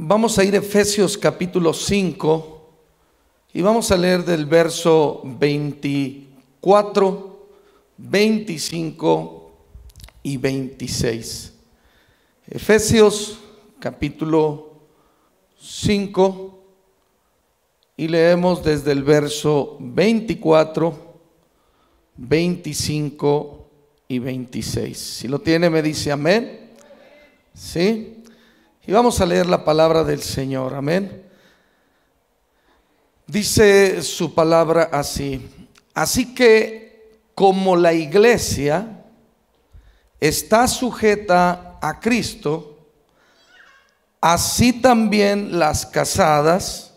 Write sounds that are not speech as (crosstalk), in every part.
Vamos a ir a Efesios capítulo 5 y vamos a leer del verso 24, 25 y 26. Efesios capítulo 5 y leemos desde el verso 24, 25 y 26. Si lo tiene me dice amén. ¿Sí? Y vamos a leer la palabra del Señor, amén. Dice su palabra así. Así que como la iglesia está sujeta a Cristo, así también las casadas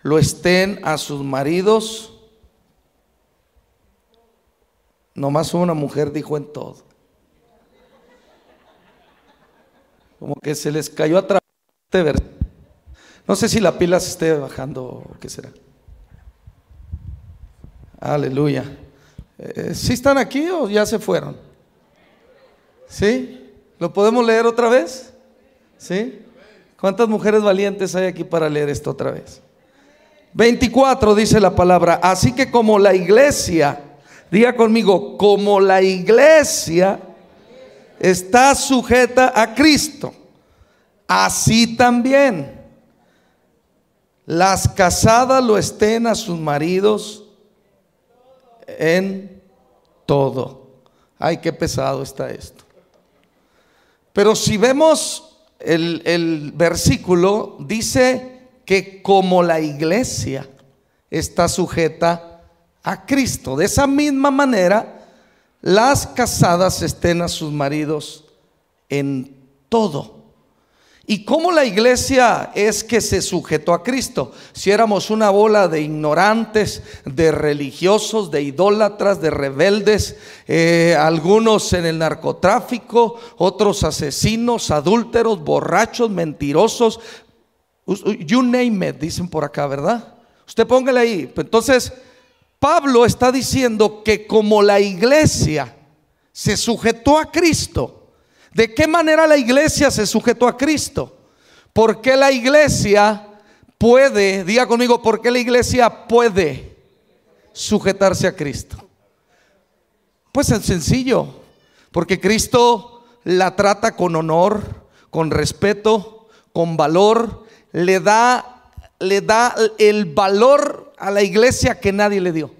lo estén a sus maridos. Nomás una mujer dijo en todo. Como que se les cayó atrás. No sé si la pila se esté bajando o qué será. Aleluya. Eh, ¿Sí están aquí o ya se fueron? ¿Sí? ¿Lo podemos leer otra vez? ¿Sí? ¿Cuántas mujeres valientes hay aquí para leer esto otra vez? 24 dice la palabra, así que como la iglesia, diga conmigo, como la iglesia está sujeta a Cristo. Así también las casadas lo estén a sus maridos en todo. Ay, qué pesado está esto. Pero si vemos el, versículo, dice que como la iglesia está sujeta a Cristo, de esa misma manera, las casadas estén a sus maridos en todo. ¿Y cómo la iglesia es que se sujetó a Cristo? Si éramos una bola de ignorantes, de religiosos, de idólatras, de rebeldes, eh, algunos en el narcotráfico, otros asesinos, adúlteros, borrachos, mentirosos, you name it, dicen por acá, ¿verdad? Usted póngale ahí. Entonces, Pablo está diciendo que como la iglesia se sujetó a Cristo, ¿de qué manera la iglesia se sujetó a Cristo? Porque la iglesia puede, diga conmigo, ¿por qué la iglesia puede sujetarse a Cristo? Pues es sencillo, porque Cristo la trata con honor, con respeto, con valor, le da le da el valor a la iglesia que nadie le dio.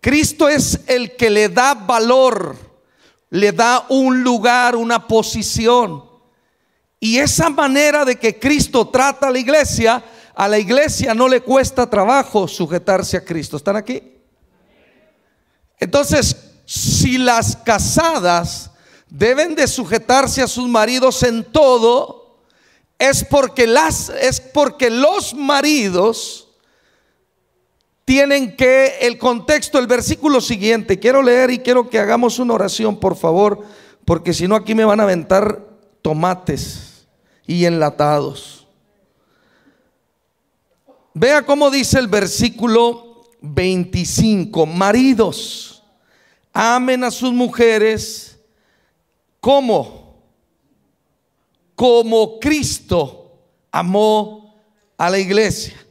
Cristo es el que le da valor, le da un lugar, una posición. Y esa manera de que Cristo trata a la iglesia, a la iglesia no le cuesta trabajo sujetarse a Cristo. ¿Están aquí? Entonces, si las casadas deben de sujetarse a sus maridos en todo, es porque, las, es porque los maridos tienen que, el contexto, el versículo siguiente, quiero leer y quiero que hagamos una oración, por favor, porque si no aquí me van a aventar tomates y enlatados. Vea cómo dice el versículo 25, maridos, amen a sus mujeres como como Cristo amó a la iglesia.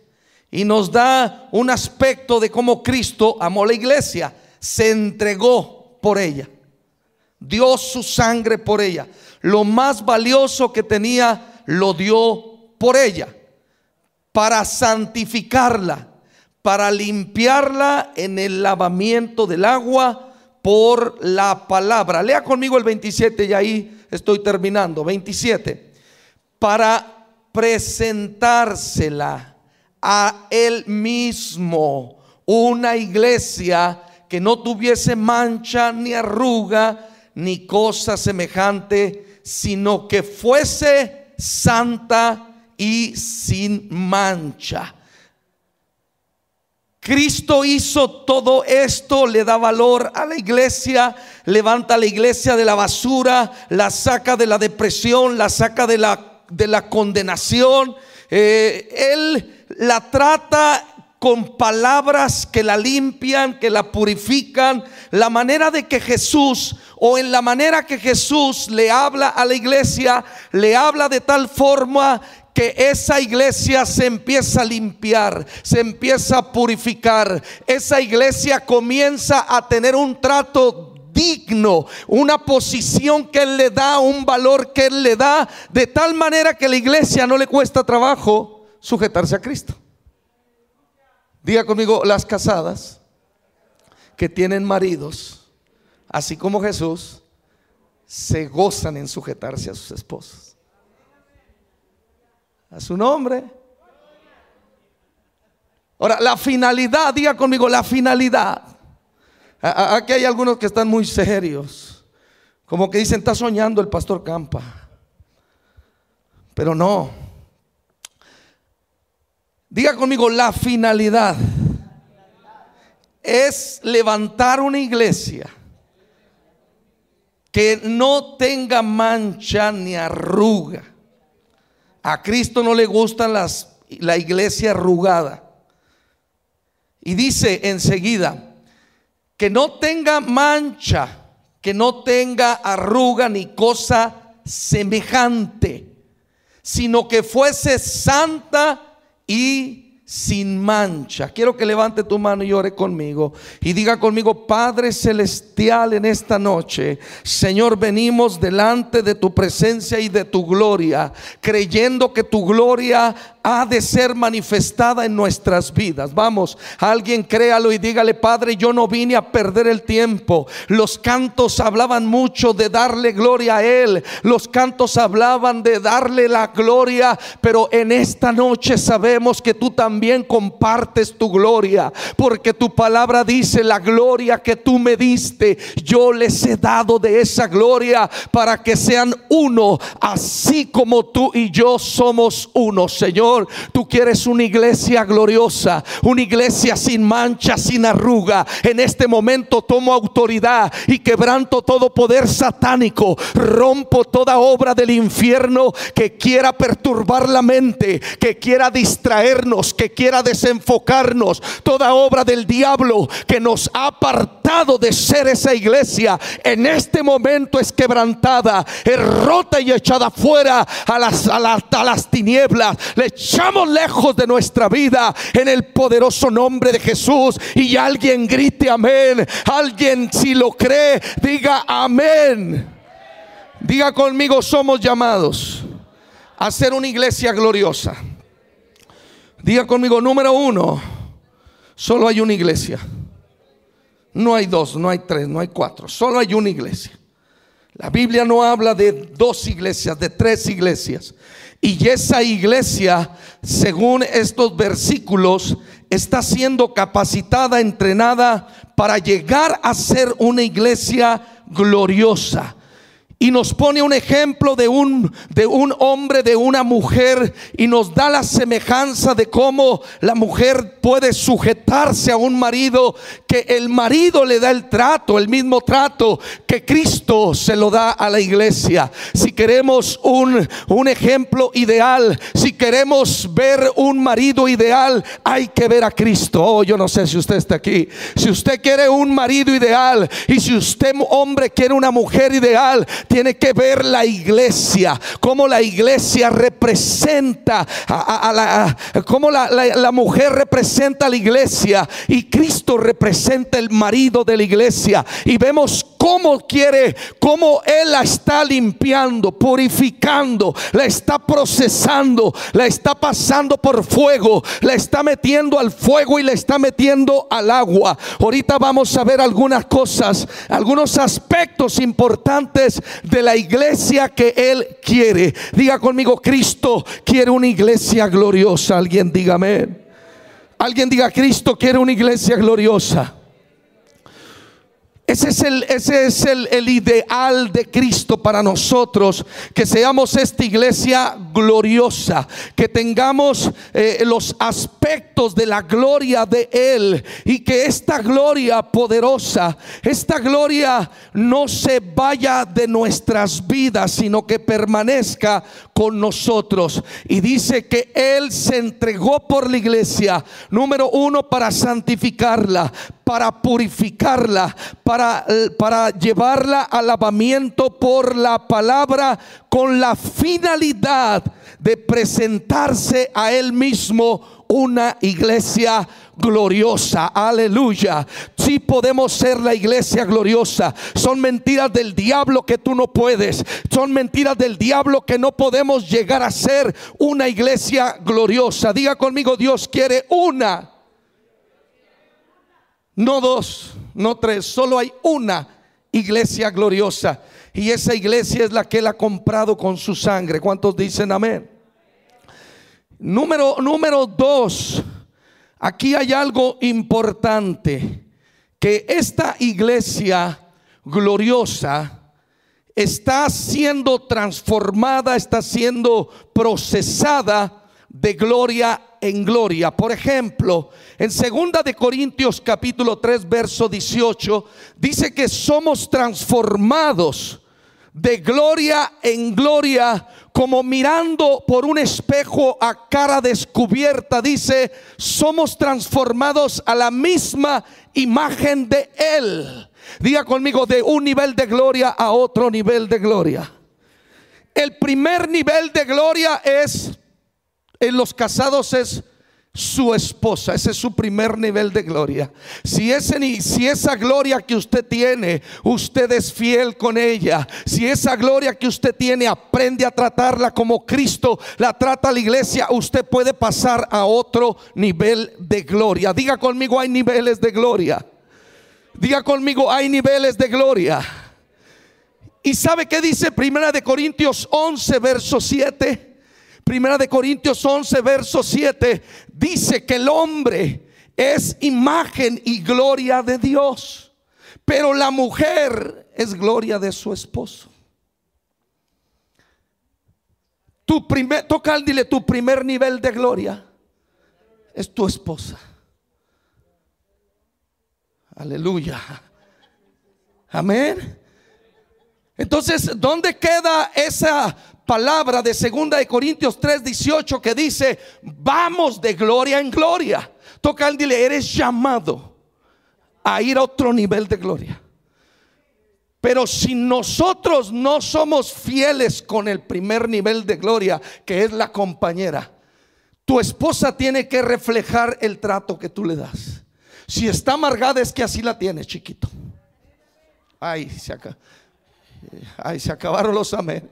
Y nos da un aspecto de cómo Cristo amó la iglesia. Se entregó por ella. Dio su sangre por ella. Lo más valioso que tenía lo dio por ella. Para santificarla. Para limpiarla en el lavamiento del agua por la palabra. Lea conmigo el 27 y ahí estoy terminando, 27, para presentársela a él mismo, una iglesia que no tuviese mancha ni arruga ni cosa semejante, sino que fuese santa y sin mancha. Cristo hizo todo esto, le da valor a la iglesia, levanta a la iglesia de la basura, la saca de la depresión, la saca de la, de la condenación. Eh, él la trata con palabras que la limpian, que la purifican, la manera de que Jesús o en la manera que Jesús le habla a la iglesia, le habla de tal forma que esa iglesia se empieza a limpiar, se empieza a purificar. Esa iglesia comienza a tener un trato digno, una posición que Él le da, un valor que Él le da, de tal manera que la iglesia no le cuesta trabajo sujetarse a Cristo. Diga conmigo, las casadas que tienen maridos, así como Jesús, se gozan en sujetarse a sus esposos. A su nombre. Ahora, la finalidad, diga conmigo, la finalidad. Aquí hay algunos que están muy serios. Como que dicen, está soñando el pastor Campa. Pero no. Diga conmigo, la finalidad es levantar una iglesia que no tenga mancha ni arruga. A Cristo no le gustan las, la iglesia arrugada. Y dice enseguida, que no tenga mancha, que no tenga arruga ni cosa semejante, sino que fuese santa y sin mancha. Quiero que levante tu mano y ore conmigo y diga conmigo, Padre Celestial, en esta noche, Señor, venimos delante de tu presencia y de tu gloria, creyendo que tu gloria ha de ser manifestada en nuestras vidas. Vamos, alguien créalo y dígale, Padre, yo no vine a perder el tiempo. Los cantos hablaban mucho de darle gloria a Él. Los cantos hablaban de darle la gloria, pero en esta noche sabemos que tú también compartes tu gloria, porque tu palabra dice, la gloria que tú me diste, yo les he dado de esa gloria para que sean uno, así como tú y yo somos uno, Señor. Tú quieres una iglesia gloriosa, una iglesia sin mancha, sin arruga. En este momento tomo autoridad y quebranto todo poder satánico. Rompo toda obra del infierno que quiera perturbar la mente, que quiera distraernos, que quiera desenfocarnos. Toda obra del diablo que nos ha apartado de ser esa iglesia, en este momento es quebrantada, es rota y echada fuera a las, a las, tinieblas. Le echamos lejos de nuestra vida en el poderoso nombre de Jesús. Y alguien grite amén. Alguien si lo cree, diga amén. Diga conmigo, somos llamados a ser una iglesia gloriosa. Diga conmigo, número uno, solo hay una iglesia. No hay dos, no hay tres, no hay cuatro, solo hay una iglesia. La Biblia no habla de dos iglesias, de tres iglesias. Y esa iglesia, según estos versículos, está siendo capacitada, entrenada para llegar a ser una iglesia gloriosa y nos pone un ejemplo de un, de un hombre, de una mujer, y nos da la semejanza de cómo la mujer puede sujetarse a un marido, que el marido le da el trato, el mismo trato que Cristo se lo da a la iglesia. Si queremos un, un ejemplo ideal, si queremos ver un marido ideal, hay que ver a Cristo. Oh, yo no sé si usted está aquí. Si usted quiere un marido ideal y si usted hombre quiere una mujer ideal, tiene que ver la iglesia, cómo la iglesia representa a, la, cómo la, mujer representa a la iglesia y Cristo representa el marido de la iglesia. Y vemos cómo quiere, cómo Él la está limpiando, purificando, la está procesando, la está pasando por fuego, la está metiendo al fuego y la está metiendo al agua. Ahorita vamos a ver algunas cosas, algunos aspectos importantes de la iglesia que Él quiere. Diga conmigo, Cristo quiere una iglesia gloriosa. Alguien dígame. Alguien diga, Cristo quiere una iglesia gloriosa. Ese es, el, ese es el, ideal de Cristo para nosotros, que seamos esta iglesia gloriosa, que tengamos eh, los aspectos de la gloria de Él y que esta gloria poderosa, esta gloria no se vaya de nuestras vidas, sino que permanezca con nosotros. Y dice que Él se entregó por la iglesia, número uno, para santificarla, para purificarla, para, para llevarla al lavamiento por la palabra con la finalidad de presentarse a Él mismo una iglesia gloriosa. Aleluya. Si podemos ser la iglesia gloriosa. Son mentiras del diablo que tú no puedes. Son mentiras del diablo que no podemos llegar a ser una iglesia gloriosa. Diga conmigo, Dios quiere una. No dos, no tres, solo hay una iglesia gloriosa. Y esa iglesia es la que él ha comprado con su sangre. ¿Cuántos dicen amén? Número, número dos. Aquí hay algo importante. Que esta iglesia gloriosa está siendo transformada, está siendo procesada de gloria en gloria. Por ejemplo, en segunda de Corintios capítulo 3 verso 18 dice que somos transformados de gloria en gloria, como mirando por un espejo a cara descubierta, dice, somos transformados a la misma imagen de Él. Diga conmigo, de un nivel de gloria a otro nivel de gloria. El primer nivel de gloria es, en los casados es su esposa. Ese es su primer nivel de gloria. Si, ese, si esa gloria que usted tiene, usted es fiel con ella. Si esa gloria que usted tiene, aprende a tratarla como Cristo la trata la iglesia, usted puede pasar a otro nivel de gloria. Diga conmigo, hay niveles de gloria. Diga conmigo, hay niveles de gloria. ¿Y sabe qué dice Primera de Corintios 11, verso 7? Primera de Corintios 11, verso 7, dice que el hombre es imagen y gloria de Dios, pero la mujer es gloria de su esposo. Tu primer, toca dile, tu primer nivel de gloria es tu esposa. Aleluya. Amén. Entonces, ¿dónde queda esa palabra de segunda de Corintios 3:18 que dice, "Vamos de gloria en gloria"? Toca al dile, eres llamado a ir a otro nivel de gloria. Pero si nosotros no somos fieles con el primer nivel de gloria, que es la compañera, tu esposa tiene que reflejar el trato que tú le das. Si está amargada es que así la tienes, chiquito. Ay, se acaba. Ay, se acabaron los amén.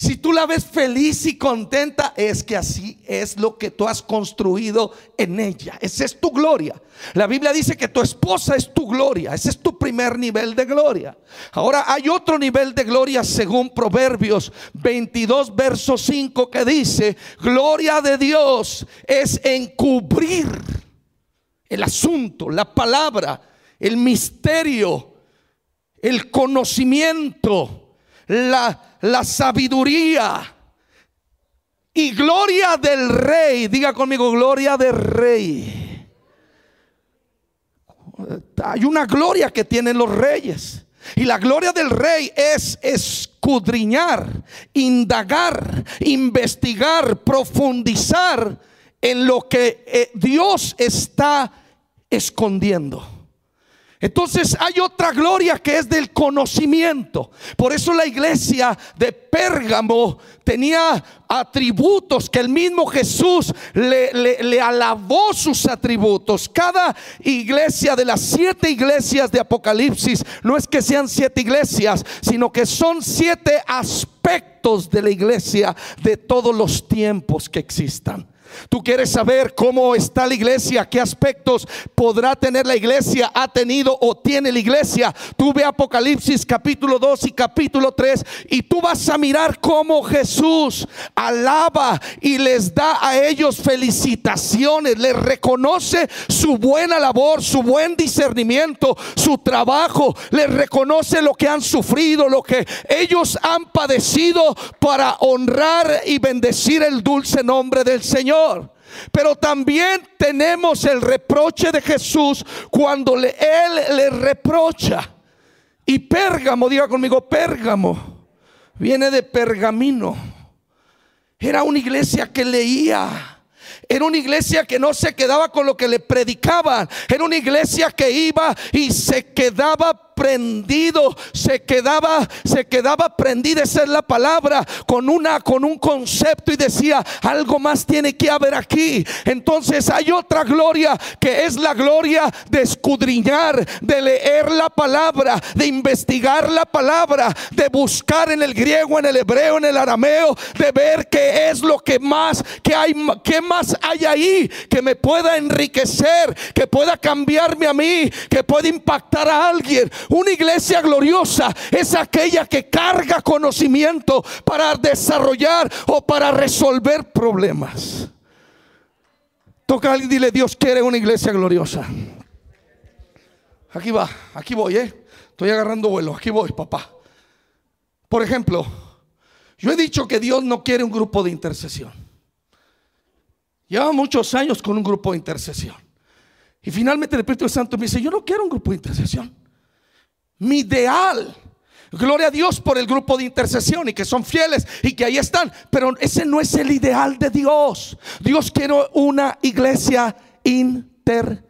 Si tú la ves feliz y contenta, es que así es lo que tú has construido en ella. Esa es tu gloria. La Biblia dice que tu esposa es tu gloria. Ese es tu primer nivel de gloria. Ahora hay otro nivel de gloria según Proverbios 22, verso 5 que dice, gloria de Dios es encubrir el asunto, la palabra, el misterio el conocimiento, la, la sabiduría y gloria del rey. Diga conmigo, gloria del rey. Hay una gloria que tienen los reyes. Y la gloria del rey es escudriñar, indagar, investigar, profundizar en lo que eh, Dios está escondiendo. Entonces hay otra gloria que es del conocimiento. Por eso la iglesia de Pérgamo tenía atributos que el mismo Jesús le, alabó sus atributos. Cada iglesia de las siete iglesias de Apocalipsis no es que sean siete iglesias, sino que son siete aspectos de la iglesia de todos los tiempos que existan. Tú quieres saber cómo está la iglesia, qué aspectos podrá tener la iglesia, ha tenido o tiene la iglesia. Tú ve Apocalipsis capítulo 2 y capítulo 3 y tú vas a mirar cómo Jesús alaba y les da a ellos felicitaciones, les reconoce su buena labor, su buen discernimiento, su trabajo, les reconoce lo que han sufrido, lo que ellos han padecido para honrar y bendecir el dulce nombre del Señor. Pero también tenemos el reproche de Jesús cuando Él le reprocha. Y Pérgamo, diga conmigo, Pérgamo, viene de pergamino. Era una iglesia que leía. Era una iglesia que no se quedaba con lo que le predicaban. Era una iglesia que iba y se quedaba prendido, se quedaba, se quedaba prendida, esa es la palabra, con una, con un concepto y decía, algo más tiene que haber aquí. Entonces hay otra gloria que es la gloria de escudriñar, de leer la palabra, de investigar la palabra, de buscar en el griego, en el hebreo, en el arameo, de ver qué es lo que más, hay, qué más hay ahí que me pueda enriquecer, que pueda cambiarme a mí, que pueda impactar a alguien. Una iglesia gloriosa es aquella que carga conocimiento para desarrollar o para resolver problemas. Toca a alguien y dile, Dios quiere una iglesia gloriosa. Aquí va, aquí voy, ¿eh? Estoy agarrando vuelo, aquí voy, papá. Por ejemplo, yo he dicho que Dios no quiere un grupo de intercesión. Lleva muchos años con un grupo de intercesión. Y finalmente el Espíritu Santo me dice, yo no quiero un grupo de intercesión. Mi ideal, gloria a Dios por el grupo de intercesión y que son fieles y que ahí están, pero ese no es el ideal de Dios. Dios quiere una iglesia inter.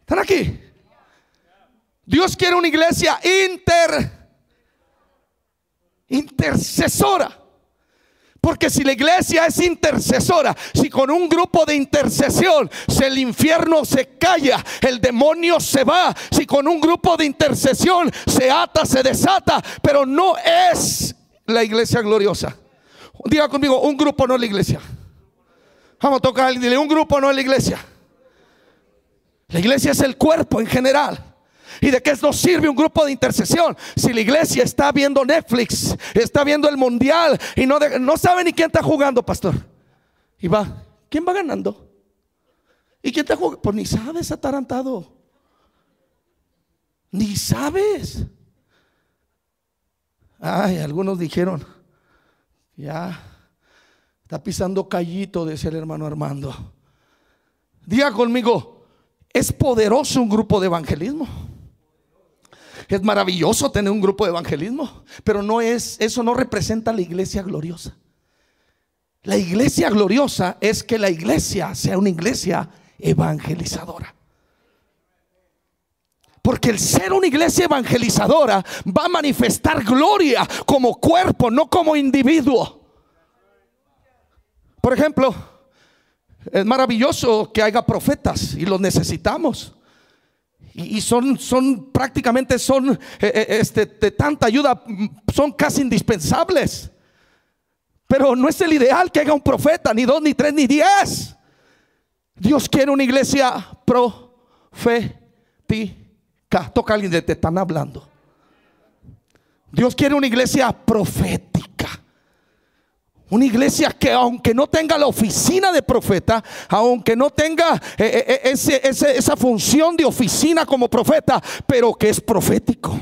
¿Están aquí? Dios quiere una iglesia inter intercesora. Porque si la iglesia es intercesora, si con un grupo de intercesión si el infierno se calla, el demonio se va, si con un grupo de intercesión se ata, se desata, pero no es la iglesia gloriosa. Diga conmigo, un grupo no es la iglesia. Vamos a tocar, dile, un grupo no es la iglesia. La iglesia es el cuerpo en general. ¿Y de qué nos sirve un grupo de intercesión? Si la iglesia está viendo Netflix, está viendo el mundial y no, no sabe ni quién está jugando, pastor. Y va, ¿quién va ganando? ¿Y quién está jugando? Pues ni sabes, atarantado. Ni sabes. Ay, algunos dijeron, ya, está pisando callito, decía el hermano Armando. Diga conmigo, es poderoso un grupo de evangelismo. Es maravilloso tener un grupo de evangelismo, pero no es eso no representa la iglesia gloriosa. La iglesia gloriosa es que la iglesia sea una iglesia evangelizadora. Porque el ser una iglesia evangelizadora va a manifestar gloria como cuerpo, no como individuo. Por ejemplo, es maravilloso que haya profetas y los necesitamos y son, son prácticamente son eh, eh, este, de tanta ayuda, son casi indispensables. Pero no es el ideal que haga un profeta, ni dos, ni tres, ni diez. Dios quiere una iglesia profética. Toca a alguien de te están hablando. Dios quiere una iglesia profética. Una iglesia que aunque no tenga la oficina de profeta, aunque no tenga eh, eh, eh, esa función de oficina como profeta, pero que es profético.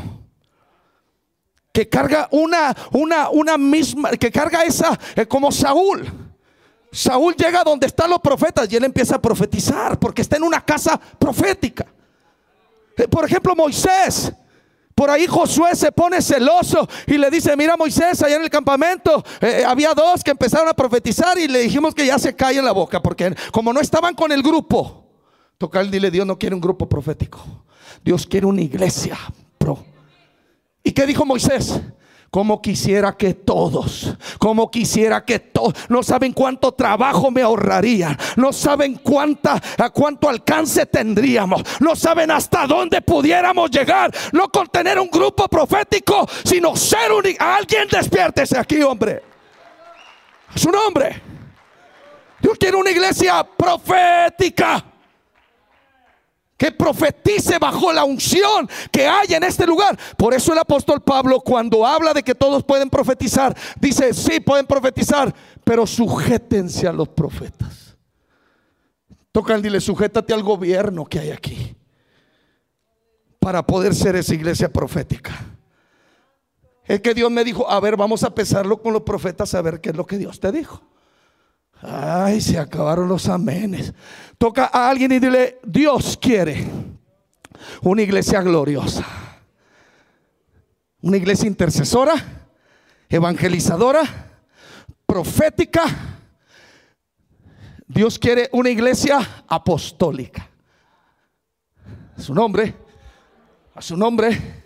Que carga una, una, una misma, que carga esa, como Saúl. Saúl llega donde están los profetas y él empieza a profetizar porque está en una casa profética. Por ejemplo, Moisés. Por ahí Josué se pone celoso y le dice, mira Moisés, allá en el campamento eh, eh, había dos que empezaron a profetizar y le dijimos que ya se en la boca, porque como no estaban con el grupo, tocar dile, Dios no quiere un grupo profético, Dios quiere una iglesia pro. ¿Y qué dijo Moisés? Como quisiera que todos, como quisiera que todos, no saben cuánto trabajo me ahorraría, no saben cuánta, a cuánto alcance tendríamos, no saben hasta dónde pudiéramos llegar, no con tener un grupo profético, sino ser un, alguien despiértese aquí, hombre. Su nombre. Dios quiere una iglesia profética que profetice bajo la unción que hay en este lugar. Por eso el apóstol Pablo cuando habla de que todos pueden profetizar, dice, sí pueden profetizar, pero sujétense a los profetas. Tocan, dile, sujétate al gobierno que hay aquí para poder ser esa iglesia profética. Es que Dios me dijo, a ver, vamos a pesarlo con los profetas a ver qué es lo que Dios te dijo. Ay, se acabaron los amenes. Toca a alguien y dile, Dios quiere una iglesia gloriosa. Una iglesia intercesora, evangelizadora, profética. Dios quiere una iglesia apostólica. Su nombre, A su nombre.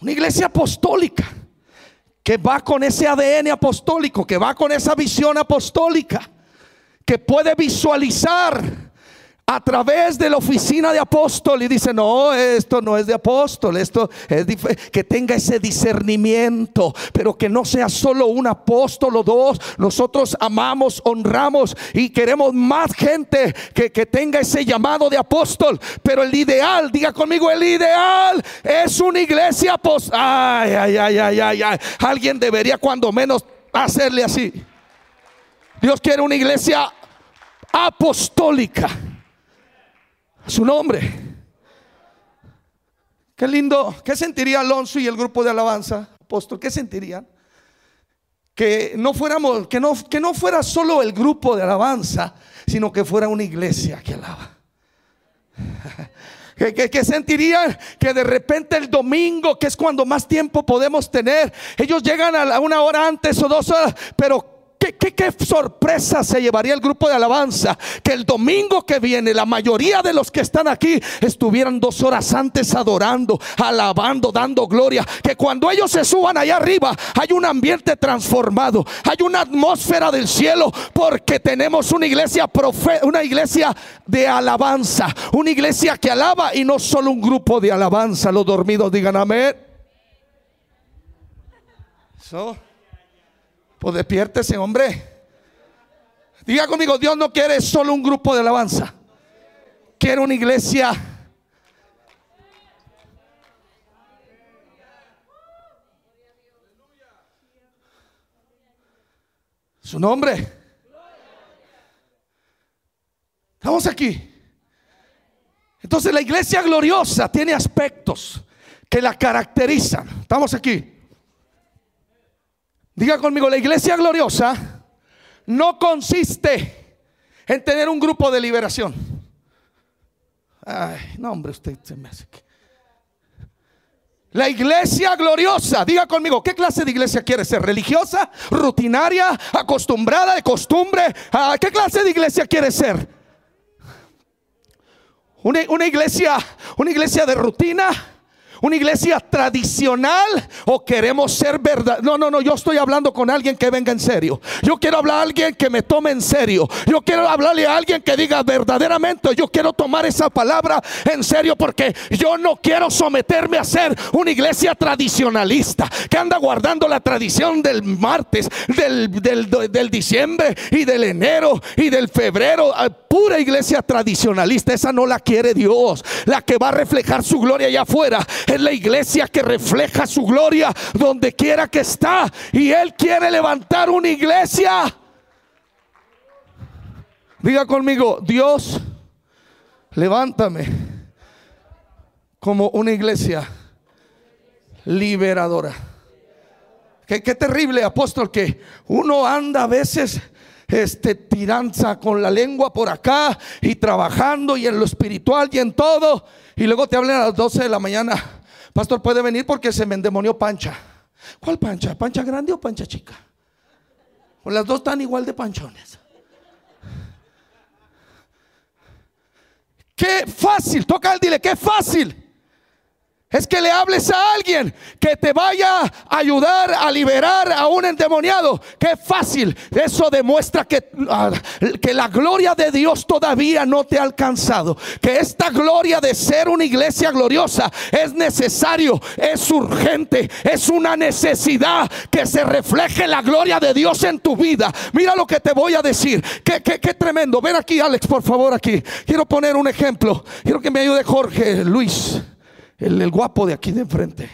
Una iglesia apostólica que va con ese ADN apostólico, que va con esa visión apostólica, que puede visualizar a través de la oficina de apóstol y dice, no, esto no es de apóstol, esto es que tenga ese discernimiento, pero que no sea solo un apóstol o dos. Nosotros amamos, honramos y queremos más gente que, que tenga ese llamado de apóstol, pero el ideal, diga conmigo, el ideal es una iglesia apóstol. Ay, ay, ay, ay, ay, ay. Alguien debería cuando menos hacerle así. Dios quiere una iglesia apostólica su nombre. Qué lindo. ¿Qué sentiría Alonso y el grupo de alabanza, apóstol? ¿Qué sentirían? Que no fuéramos, que no, que no fuera solo el grupo de alabanza, sino que fuera una iglesia que alaba. (laughs) Que, sentirían que de repente el domingo, que es cuando más tiempo podemos tener, ellos llegan a una hora antes o dos horas, pero ¿Qué, sorpresa se llevaría el grupo de alabanza que el domingo que viene la mayoría de los que están aquí estuvieran dos horas antes adorando, alabando, dando gloria. Que cuando ellos se suban allá arriba hay un ambiente transformado, hay una atmósfera del cielo porque tenemos una iglesia una iglesia de alabanza, una iglesia que alaba y no solo un grupo de alabanza. Los dormidos digan amén. Pues despiértese, hombre. Diga conmigo, Dios no quiere solo un grupo de alabanza. Quiere una iglesia. Su nombre. Estamos aquí. Entonces la iglesia gloriosa tiene aspectos que la caracterizan. Estamos aquí. Diga conmigo, la iglesia gloriosa no consiste en tener un grupo de liberación. Ay, no, hombre, usted se me hace que... La iglesia gloriosa, diga conmigo, ¿qué clase de iglesia quiere ser? ¿Religiosa? ¿Rutinaria? ¿Acostumbrada de costumbre? ¿A ¿Qué clase de iglesia quiere ser? Una, una iglesia, una iglesia de rutina una iglesia tradicional o queremos ser verdad. No, no, no, yo estoy hablando con alguien que venga en serio. Yo quiero hablar a alguien que me tome en serio. Yo quiero hablarle a alguien que diga verdaderamente, yo quiero tomar esa palabra en serio porque yo no quiero someterme a ser una iglesia tradicionalista que anda guardando la tradición del martes, del, del diciembre y del enero y del febrero. Ah, pura iglesia tradicionalista, esa no la quiere Dios. La que va a reflejar su gloria allá afuera es la iglesia que refleja su gloria donde quiera que está. Y Él quiere levantar una iglesia. Diga conmigo, Dios, levántame como una iglesia liberadora. Qué, qué, terrible, apóstol, que uno anda a veces este tiranza con la lengua por acá y trabajando y en lo espiritual y en todo. Y luego te hablan a las 12 de la mañana. Pastor, puede venir porque se me endemonió pancha. ¿Cuál pancha? ¿Pancha grande o pancha chica? O las dos están igual de panchones. Qué fácil, toca el dile, qué fácil es que le hables a alguien que te vaya a ayudar a liberar a un endemoniado. Qué fácil. Eso demuestra que, ah, que la gloria de Dios todavía no te ha alcanzado. Que esta gloria de ser una iglesia gloriosa es necesario, es urgente, es una necesidad que se refleje la gloria de Dios en tu vida. Mira lo que te voy a decir. Qué, qué tremendo. Ven aquí, Alex, por favor, aquí. Quiero poner un ejemplo. Quiero que me ayude Jorge, Luis el, guapo de aquí de enfrente.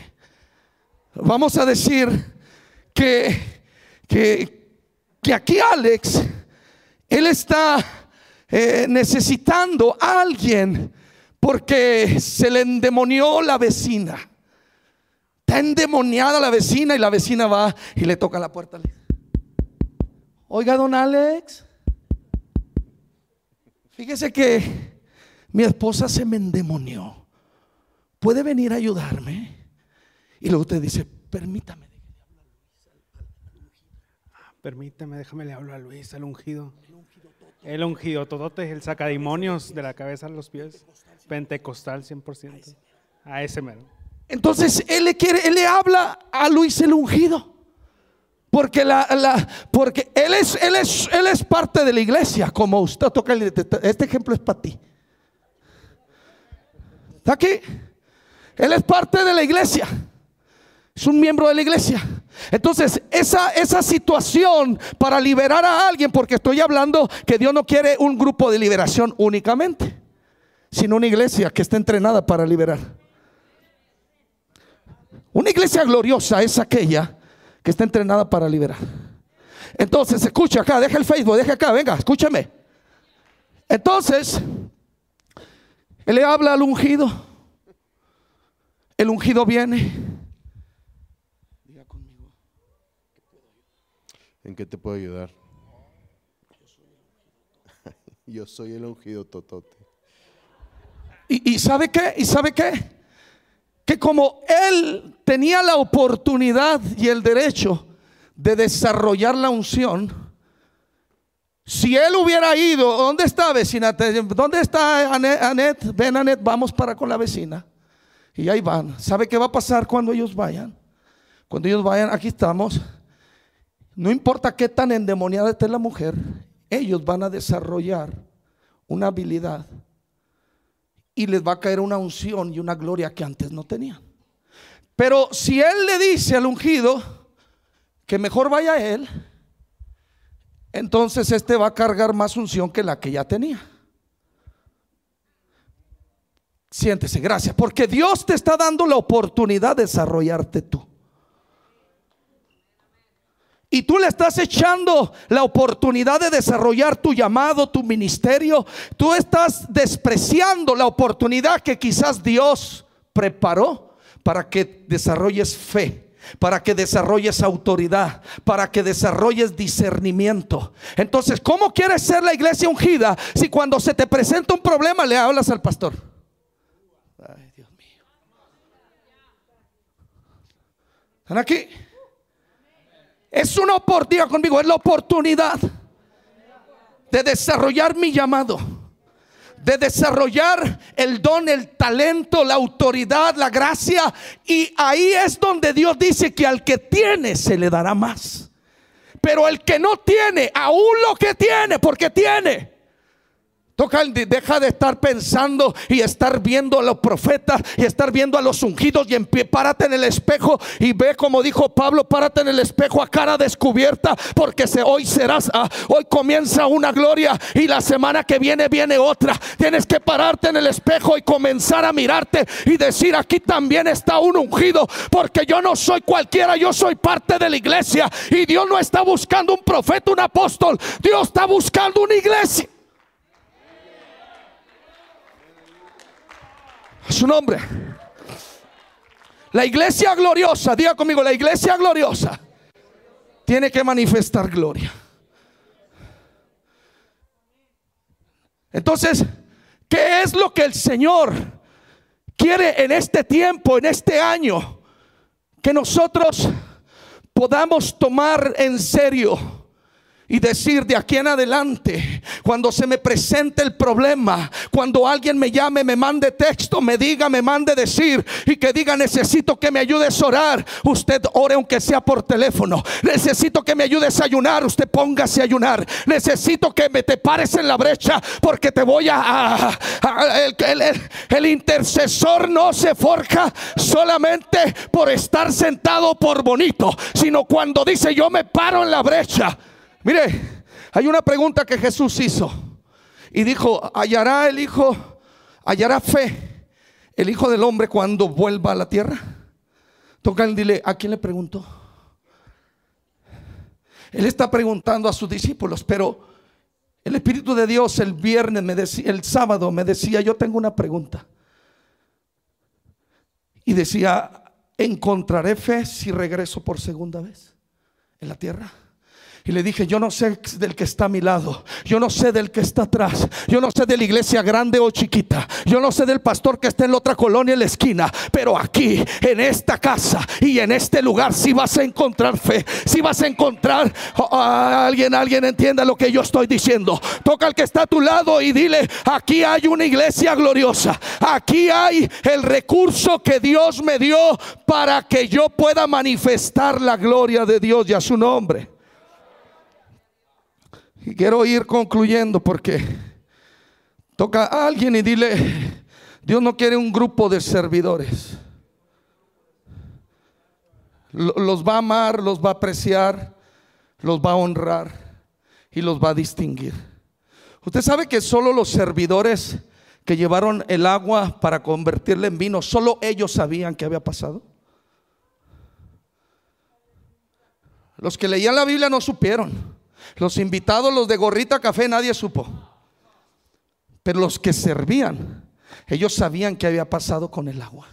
Vamos a decir que, que, aquí Alex, él está eh, necesitando a alguien porque se le endemonió la vecina. Está endemoniada la vecina y la vecina va y le toca la puerta. Oiga, don Alex, fíjese que mi esposa se me endemonió. ¿Puede venir a ayudarme? Y luego usted dice, permítame. Permítame, déjame le hablo a Luis, al ungido. El ungido todote, el sacademonios de la cabeza a los pies. Pentecostal 100%. A ese mero. Entonces él le quiere, él le habla a Luis el ungido. Porque, la, la- porque él, es, él, es, él es parte de la iglesia, como usted toca. el- Este ejemplo es para ti. ¿Está aquí? Él es parte de la iglesia. Es un miembro de la iglesia. Entonces, esa, esa situación para liberar a alguien, porque estoy hablando que Dios no quiere un grupo de liberación únicamente, sino una iglesia que esté entrenada para liberar. Una iglesia gloriosa es aquella que está entrenada para liberar. Entonces, escucha acá, deja el Facebook, deja acá, venga, escúchame. Entonces, él le habla al ungido. El ungido viene. ¿En qué te puedo ayudar? (laughs) Yo soy el ungido totote. Y, y sabe qué? ¿Y sabe qué? Que como él tenía la oportunidad y el derecho de desarrollar la unción, si él hubiera ido, ¿dónde está vecina? ¿Dónde está Anet? Anet? Ven Anet, vamos para con la vecina. Y ahí van. ¿Sabe qué va a pasar cuando ellos vayan? Cuando ellos vayan, aquí estamos. No importa qué tan endemoniada esté la mujer, ellos van a desarrollar una habilidad y les va a caer una unción y una gloria que antes no tenían. Pero si él le dice al ungido que mejor vaya él, entonces este va a cargar más unción que la que ya tenía. Siéntese, gracias, porque Dios te está dando la oportunidad de desarrollarte tú. Y tú le estás echando la oportunidad de desarrollar tu llamado, tu ministerio. Tú estás despreciando la oportunidad que quizás Dios preparó para que desarrolles fe, para que desarrolles autoridad, para que desarrolles discernimiento. Entonces, ¿cómo quieres ser la iglesia ungida si cuando se te presenta un problema le hablas al pastor? Ay, Dios mío. ¿Están aquí? Es una oportunidad conmigo, es la oportunidad de desarrollar mi llamado, de desarrollar el don, el talento, la autoridad, la gracia. Y ahí es donde Dios dice que al que tiene se le dará más. Pero el que no tiene, aún lo que tiene, porque tiene. Toca deja de estar pensando y estar viendo a los profetas y estar viendo a los ungidos y en párate en el espejo y ve como dijo Pablo, párate en el espejo a cara descubierta porque hoy serás, ah, hoy comienza una gloria y la semana que viene viene otra. Tienes que pararte en el espejo y comenzar a mirarte y decir aquí también está un ungido porque yo no soy cualquiera, yo soy parte de la iglesia y Dios no está buscando un profeta, un apóstol, Dios está buscando una iglesia. A su nombre. La iglesia gloriosa, diga conmigo, la iglesia gloriosa tiene que manifestar gloria. Entonces, ¿qué es lo que el Señor quiere en este tiempo, en este año? Que nosotros podamos tomar en serio y decir de aquí en adelante, cuando se me presente el problema, cuando alguien me llame, me mande texto, me diga, me mande decir y que diga necesito que me ayudes a orar, usted ore aunque sea por teléfono. Necesito que me ayudes a ayunar, usted póngase a ayunar. Necesito que me te pares en la brecha porque te voy a... a- a- el, el- el- intercesor no se forja solamente por estar sentado por bonito, sino cuando dice yo me paro en la brecha. Mire, hay una pregunta que Jesús hizo y dijo, ¿hallará el Hijo, hallará fe el Hijo del Hombre cuando vuelva a la tierra? Toca y dile, ¿a quién le preguntó? Él está preguntando a sus discípulos, pero el Espíritu de Dios el viernes me el sábado me decía, yo tengo una pregunta. Y decía, ¿encontraré fe si regreso por segunda vez en la tierra? Y le dije, yo no sé del que está a mi lado, yo no sé del que está atrás, yo no sé de la iglesia grande o chiquita, yo no sé del pastor que está en la otra colonia en la esquina, pero aquí, en esta casa y en este lugar, si vas a encontrar fe, si vas a encontrar oh, oh, alguien, alguien entienda lo que yo estoy diciendo. Toca al que está a tu lado y dile, aquí hay una iglesia gloriosa, aquí hay el recurso que Dios me dio para que yo pueda manifestar la gloria de Dios y a su nombre. Y quiero ir concluyendo porque toca a alguien y dile, Dios no quiere un grupo de servidores. Los va a amar, los va a apreciar, los va a honrar y los va a distinguir. Usted sabe que solo los servidores que llevaron el agua para convertirla en vino, solo ellos sabían qué había pasado. Los que leían la Biblia no supieron. Los invitados, los de gorrita café, nadie supo. Pero los que servían, ellos sabían qué había pasado con el agua.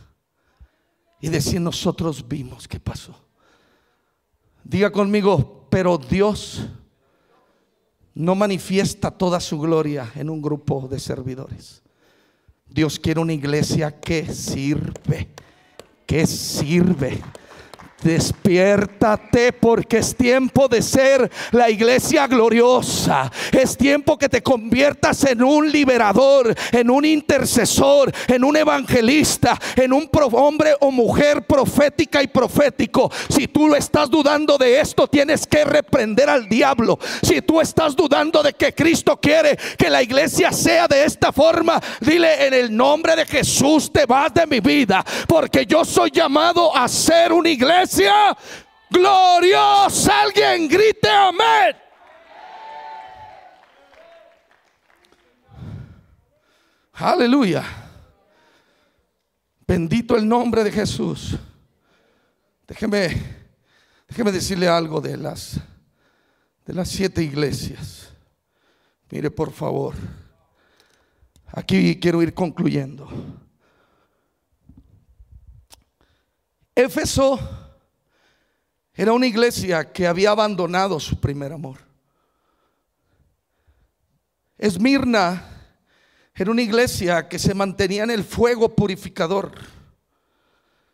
Y decían, nosotros vimos qué pasó. Diga conmigo, pero Dios no manifiesta toda su gloria en un grupo de servidores. Dios quiere una iglesia que sirve, que sirve. Despiértate porque es tiempo de ser la iglesia gloriosa. Es tiempo que te conviertas en un liberador, en un intercesor, en un evangelista, en un hombre o mujer profética y profético. Si tú estás dudando de esto, tienes que reprender al diablo. Si tú estás dudando de que Cristo quiere que la iglesia sea de esta forma, dile en el nombre de Jesús te vas de mi vida, porque yo soy llamado a ser una iglesia gloriosa. Alguien grite amén. Aleluya. Bendito el nombre de Jesús. Déjeme, déjeme decirle algo de las de las siete iglesias. Mire, por favor. Aquí quiero ir concluyendo. Éfeso era una iglesia que había abandonado su primer amor. Esmirna era una iglesia que se mantenía en el fuego purificador.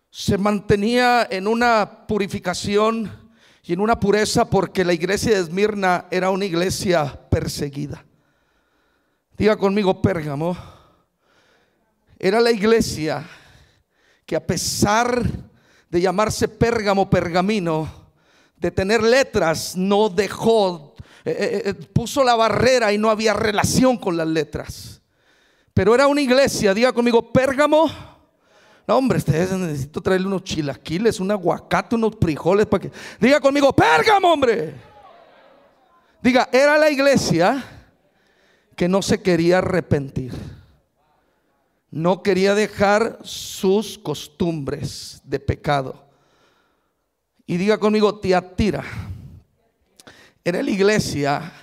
Se mantenía en una purificación y en una pureza porque la iglesia de Esmirna era una iglesia perseguida. Diga conmigo, Pérgamo. Era la iglesia que a pesar de llamarse Pérgamo, pergamino, de tener letras, no dejó, eh, eh, eh, puso la barrera y no había relación con las letras. Pero era una iglesia, diga conmigo, Pérgamo. No, hombre, ustedes necesito traerle unos chilaquiles, un aguacate, unos frijoles para que. Diga conmigo, Pérgamo, hombre. Diga, era la iglesia que no se quería arrepentir no quería dejar sus costumbres de pecado. Y diga conmigo, Tiatira, era la iglesia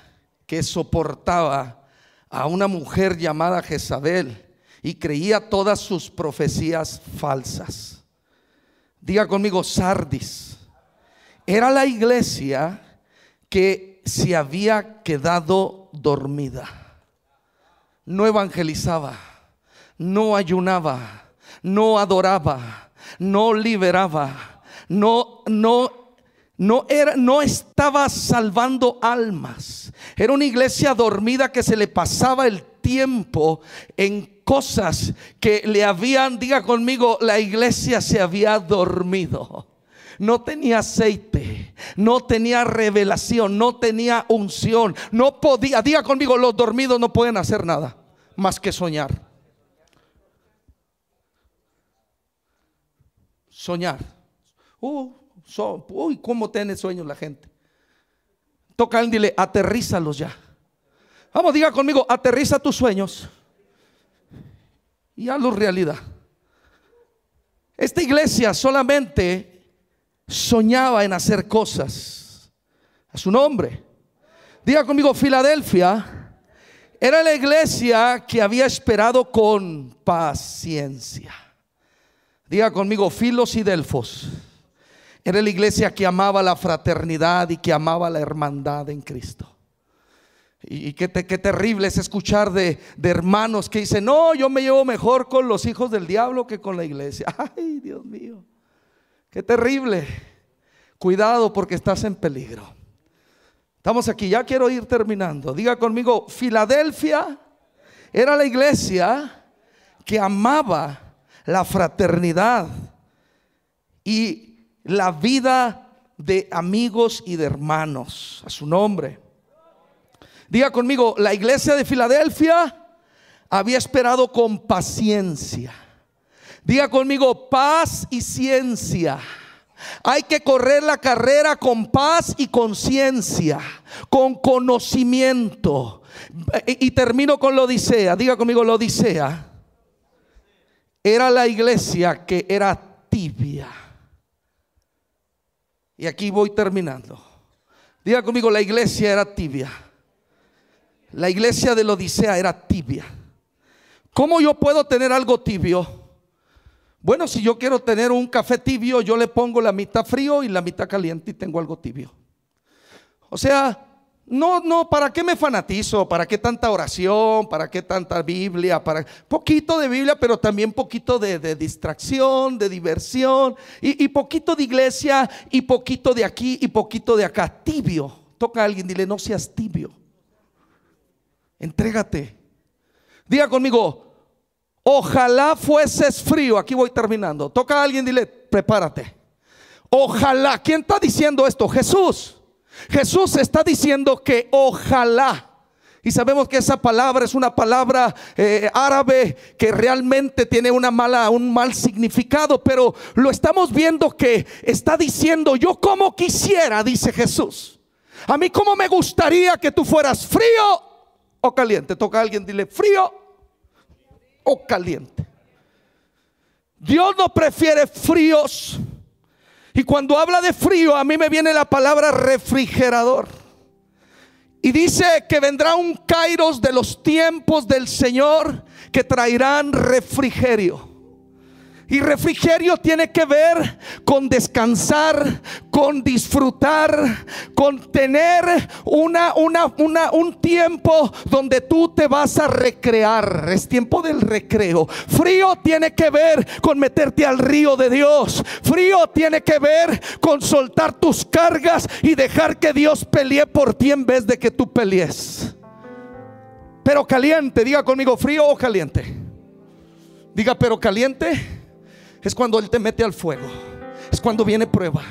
que soportaba a una mujer llamada Jezabel y creía todas sus profecías falsas. Diga conmigo, Sardis. Era la iglesia que se había quedado dormida. No evangelizaba no ayunaba, no adoraba, no liberaba, no, no, no era, no estaba salvando almas. Era una iglesia dormida que se le pasaba el tiempo en cosas que le habían, diga conmigo, la iglesia se había dormido no tenía aceite, no tenía revelación, no tenía unción, no podía, diga conmigo, los dormidos no pueden hacer nada más que soñar. Soñar. Uh, uy, ¿cómo tiene sueños la gente? Toca y dile, aterrízalos ya. Vamos, diga conmigo, aterriza tus sueños y hazlos realidad. Esta iglesia solamente soñaba en hacer cosas a su nombre. Diga conmigo, Filadelfia era la iglesia que había esperado con paciencia. Diga conmigo, Filos y Delfos. Era la iglesia que amaba la fraternidad y que amaba la hermandad en Cristo. Y qué, qué terrible es escuchar de, de, hermanos que dicen, no, yo me llevo mejor con los hijos del diablo que con la iglesia. (laughs) Ay, Dios mío, qué terrible. Cuidado porque estás en peligro. Estamos aquí, ya quiero ir terminando. Diga conmigo, Filadelfia era la iglesia que amaba la fraternidad y la vida de amigos y de hermanos a su nombre. Diga conmigo, la iglesia de Filadelfia había esperado con paciencia. Diga conmigo, paz y ciencia. Hay que correr la carrera con paz y conciencia, con conocimiento. Y, termino con la Odisea. Diga conmigo, la Odisea era la iglesia que era tibia. Y aquí voy terminando. Diga conmigo, la iglesia era tibia. La iglesia de la Odisea era tibia. ¿Cómo yo puedo tener algo tibio? Bueno, si yo quiero tener un café tibio, yo le pongo la mitad frío y la mitad caliente y tengo algo tibio. O sea, no, no, ¿para qué me fanatizo? ¿Para qué tanta oración? ¿Para qué tanta Biblia? Para poquito de Biblia, pero también poquito de, distracción, de diversión, y, y, poquito de iglesia, y poquito de aquí, y poquito de acá. Tibio. Toca a alguien, dile, no seas tibio. Entrégate. Diga conmigo, ojalá fueses frío. Aquí voy terminando. Toca a alguien, dile, prepárate. Ojalá. ¿Quién está diciendo esto? Jesús. Jesús está diciendo que ojalá. Y sabemos que esa palabra es una palabra eh, árabe que realmente tiene una mala, un mal significado, pero lo estamos viendo que está diciendo, yo como quisiera, dice Jesús. A mí como me gustaría que tú fueras frío o caliente. Toca a alguien, dile frío o caliente. Dios no prefiere fríos y cuando habla de frío, a mí me viene la palabra refrigerador. Y dice que vendrá un kairos de los tiempos del Señor que traerán refrigerio. Y refrigerio tiene que ver con descansar, con disfrutar, con tener una, una, una, un tiempo donde tú te vas a recrear. Es tiempo del recreo. Frío tiene que ver con meterte al río de Dios. Frío tiene que ver con soltar tus cargas y dejar que Dios pelee por ti en vez de que tú pelees. Pero caliente, diga conmigo, frío o caliente. Diga, pero caliente es cuando Él te mete al fuego. Es cuando viene prueba.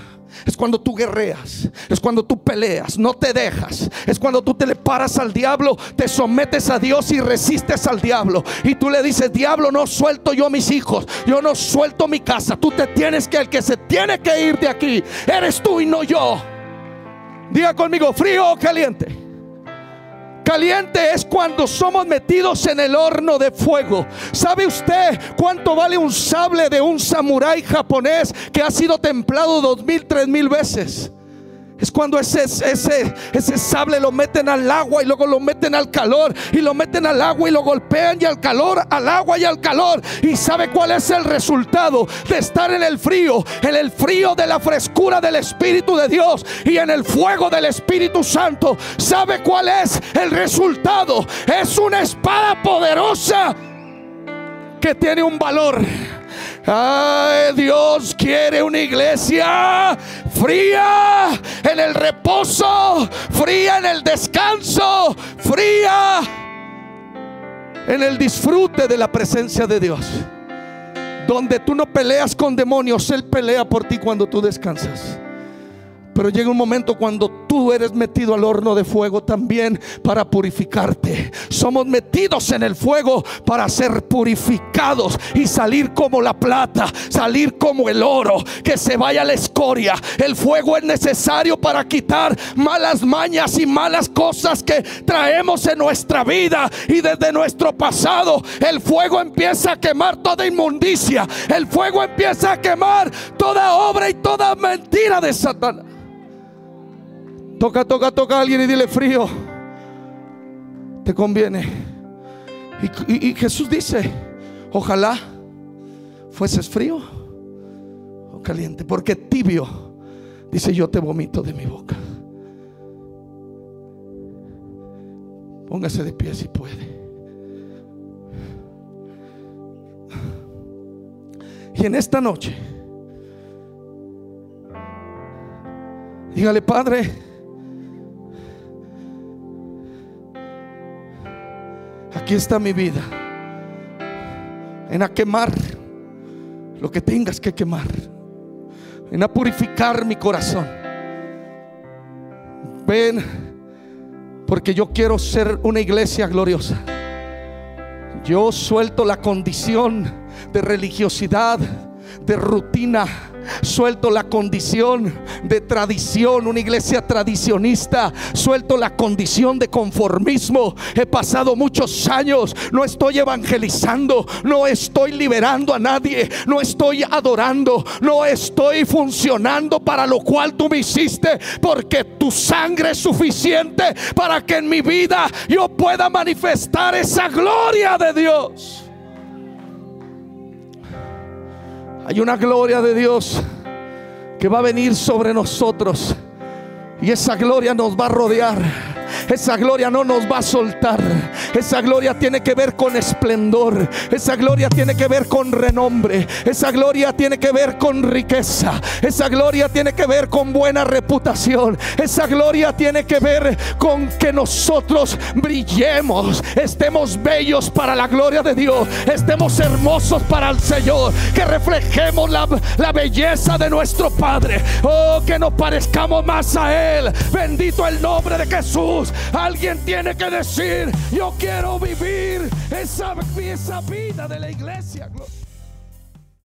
Es cuando tú guerreas, es cuando tú peleas, no te dejas. Es cuando tú te le paras al diablo, te sometes a Dios y resistes al diablo. Y tú le dices, diablo, no suelto yo a mis hijos, yo no suelto mi casa. Tú te tienes que, el que se tiene que ir de aquí, eres tú y no yo. Diga conmigo, frío o caliente. Caliente es cuando somos metidos en el horno de fuego. ¿Sabe usted cuánto vale un sable de un samurái japonés que ha sido templado dos mil, tres mil veces? Es cuando ese, ese, ese sable lo meten al agua y luego lo meten al calor y lo meten al agua y lo golpean y al calor, al agua y al calor. Y sabe cuál es el resultado de estar en el frío, en el frío de la frescura del Espíritu de Dios y en el fuego del Espíritu Santo. ¿Sabe cuál es el resultado? Es una espada poderosa que tiene un valor. Dios quiere una iglesia fría en el reposo, fría en el descanso, fría en el disfrute de la presencia de Dios. Donde tú no peleas con demonios, Él pelea por ti cuando tú descansas. Pero llega un momento cuando tú eres metido al horno de fuego también para purificarte. Somos metidos en el fuego para ser purificados y salir como la plata, salir como el oro, que se vaya la escoria. El fuego es necesario para quitar malas mañas y malas cosas que traemos en nuestra vida y desde nuestro pasado. El fuego empieza a quemar toda inmundicia. El fuego empieza a quemar toda obra y toda mentira de Satanás. Toca, toca, toca a alguien y dile frío. Te conviene. Y, Jesús dice, ojalá fueses frío o caliente, porque tibio Dice, yo te vomito de mi boca. Póngase de pie si puede. Y en esta noche, dígale, Padre, aquí está mi vida. En a quemar lo que tengas que quemar. En a purificar mi corazón. Ven, porque yo quiero ser una iglesia gloriosa. Yo suelto la condición de religiosidad, de rutina. Suelto la condición de tradición, una iglesia tradicionista. Suelto la condición de conformismo. He pasado muchos años, no estoy evangelizando, no estoy liberando a nadie, no estoy adorando, no estoy funcionando para lo cual tú me hiciste, porque tu sangre es suficiente para que en mi vida yo pueda manifestar esa gloria de Dios. Hay una gloria de Dios que va a venir sobre nosotros. Y esa gloria nos va a rodear. Esa gloria no nos va a soltar. Esa gloria tiene que ver con esplendor. Esa gloria tiene que ver con renombre. Esa gloria tiene que ver con riqueza. Esa gloria tiene que ver con buena reputación. Esa gloria tiene que ver con que nosotros brillemos. Estemos bellos para la gloria de Dios. Estemos hermosos para el Señor. Que reflejemos la, belleza de nuestro Padre. Oh, que nos parezcamos más a Él. Bendito el nombre de Alguien tiene que decir, yo quiero vivir esa, esa vida de la iglesia.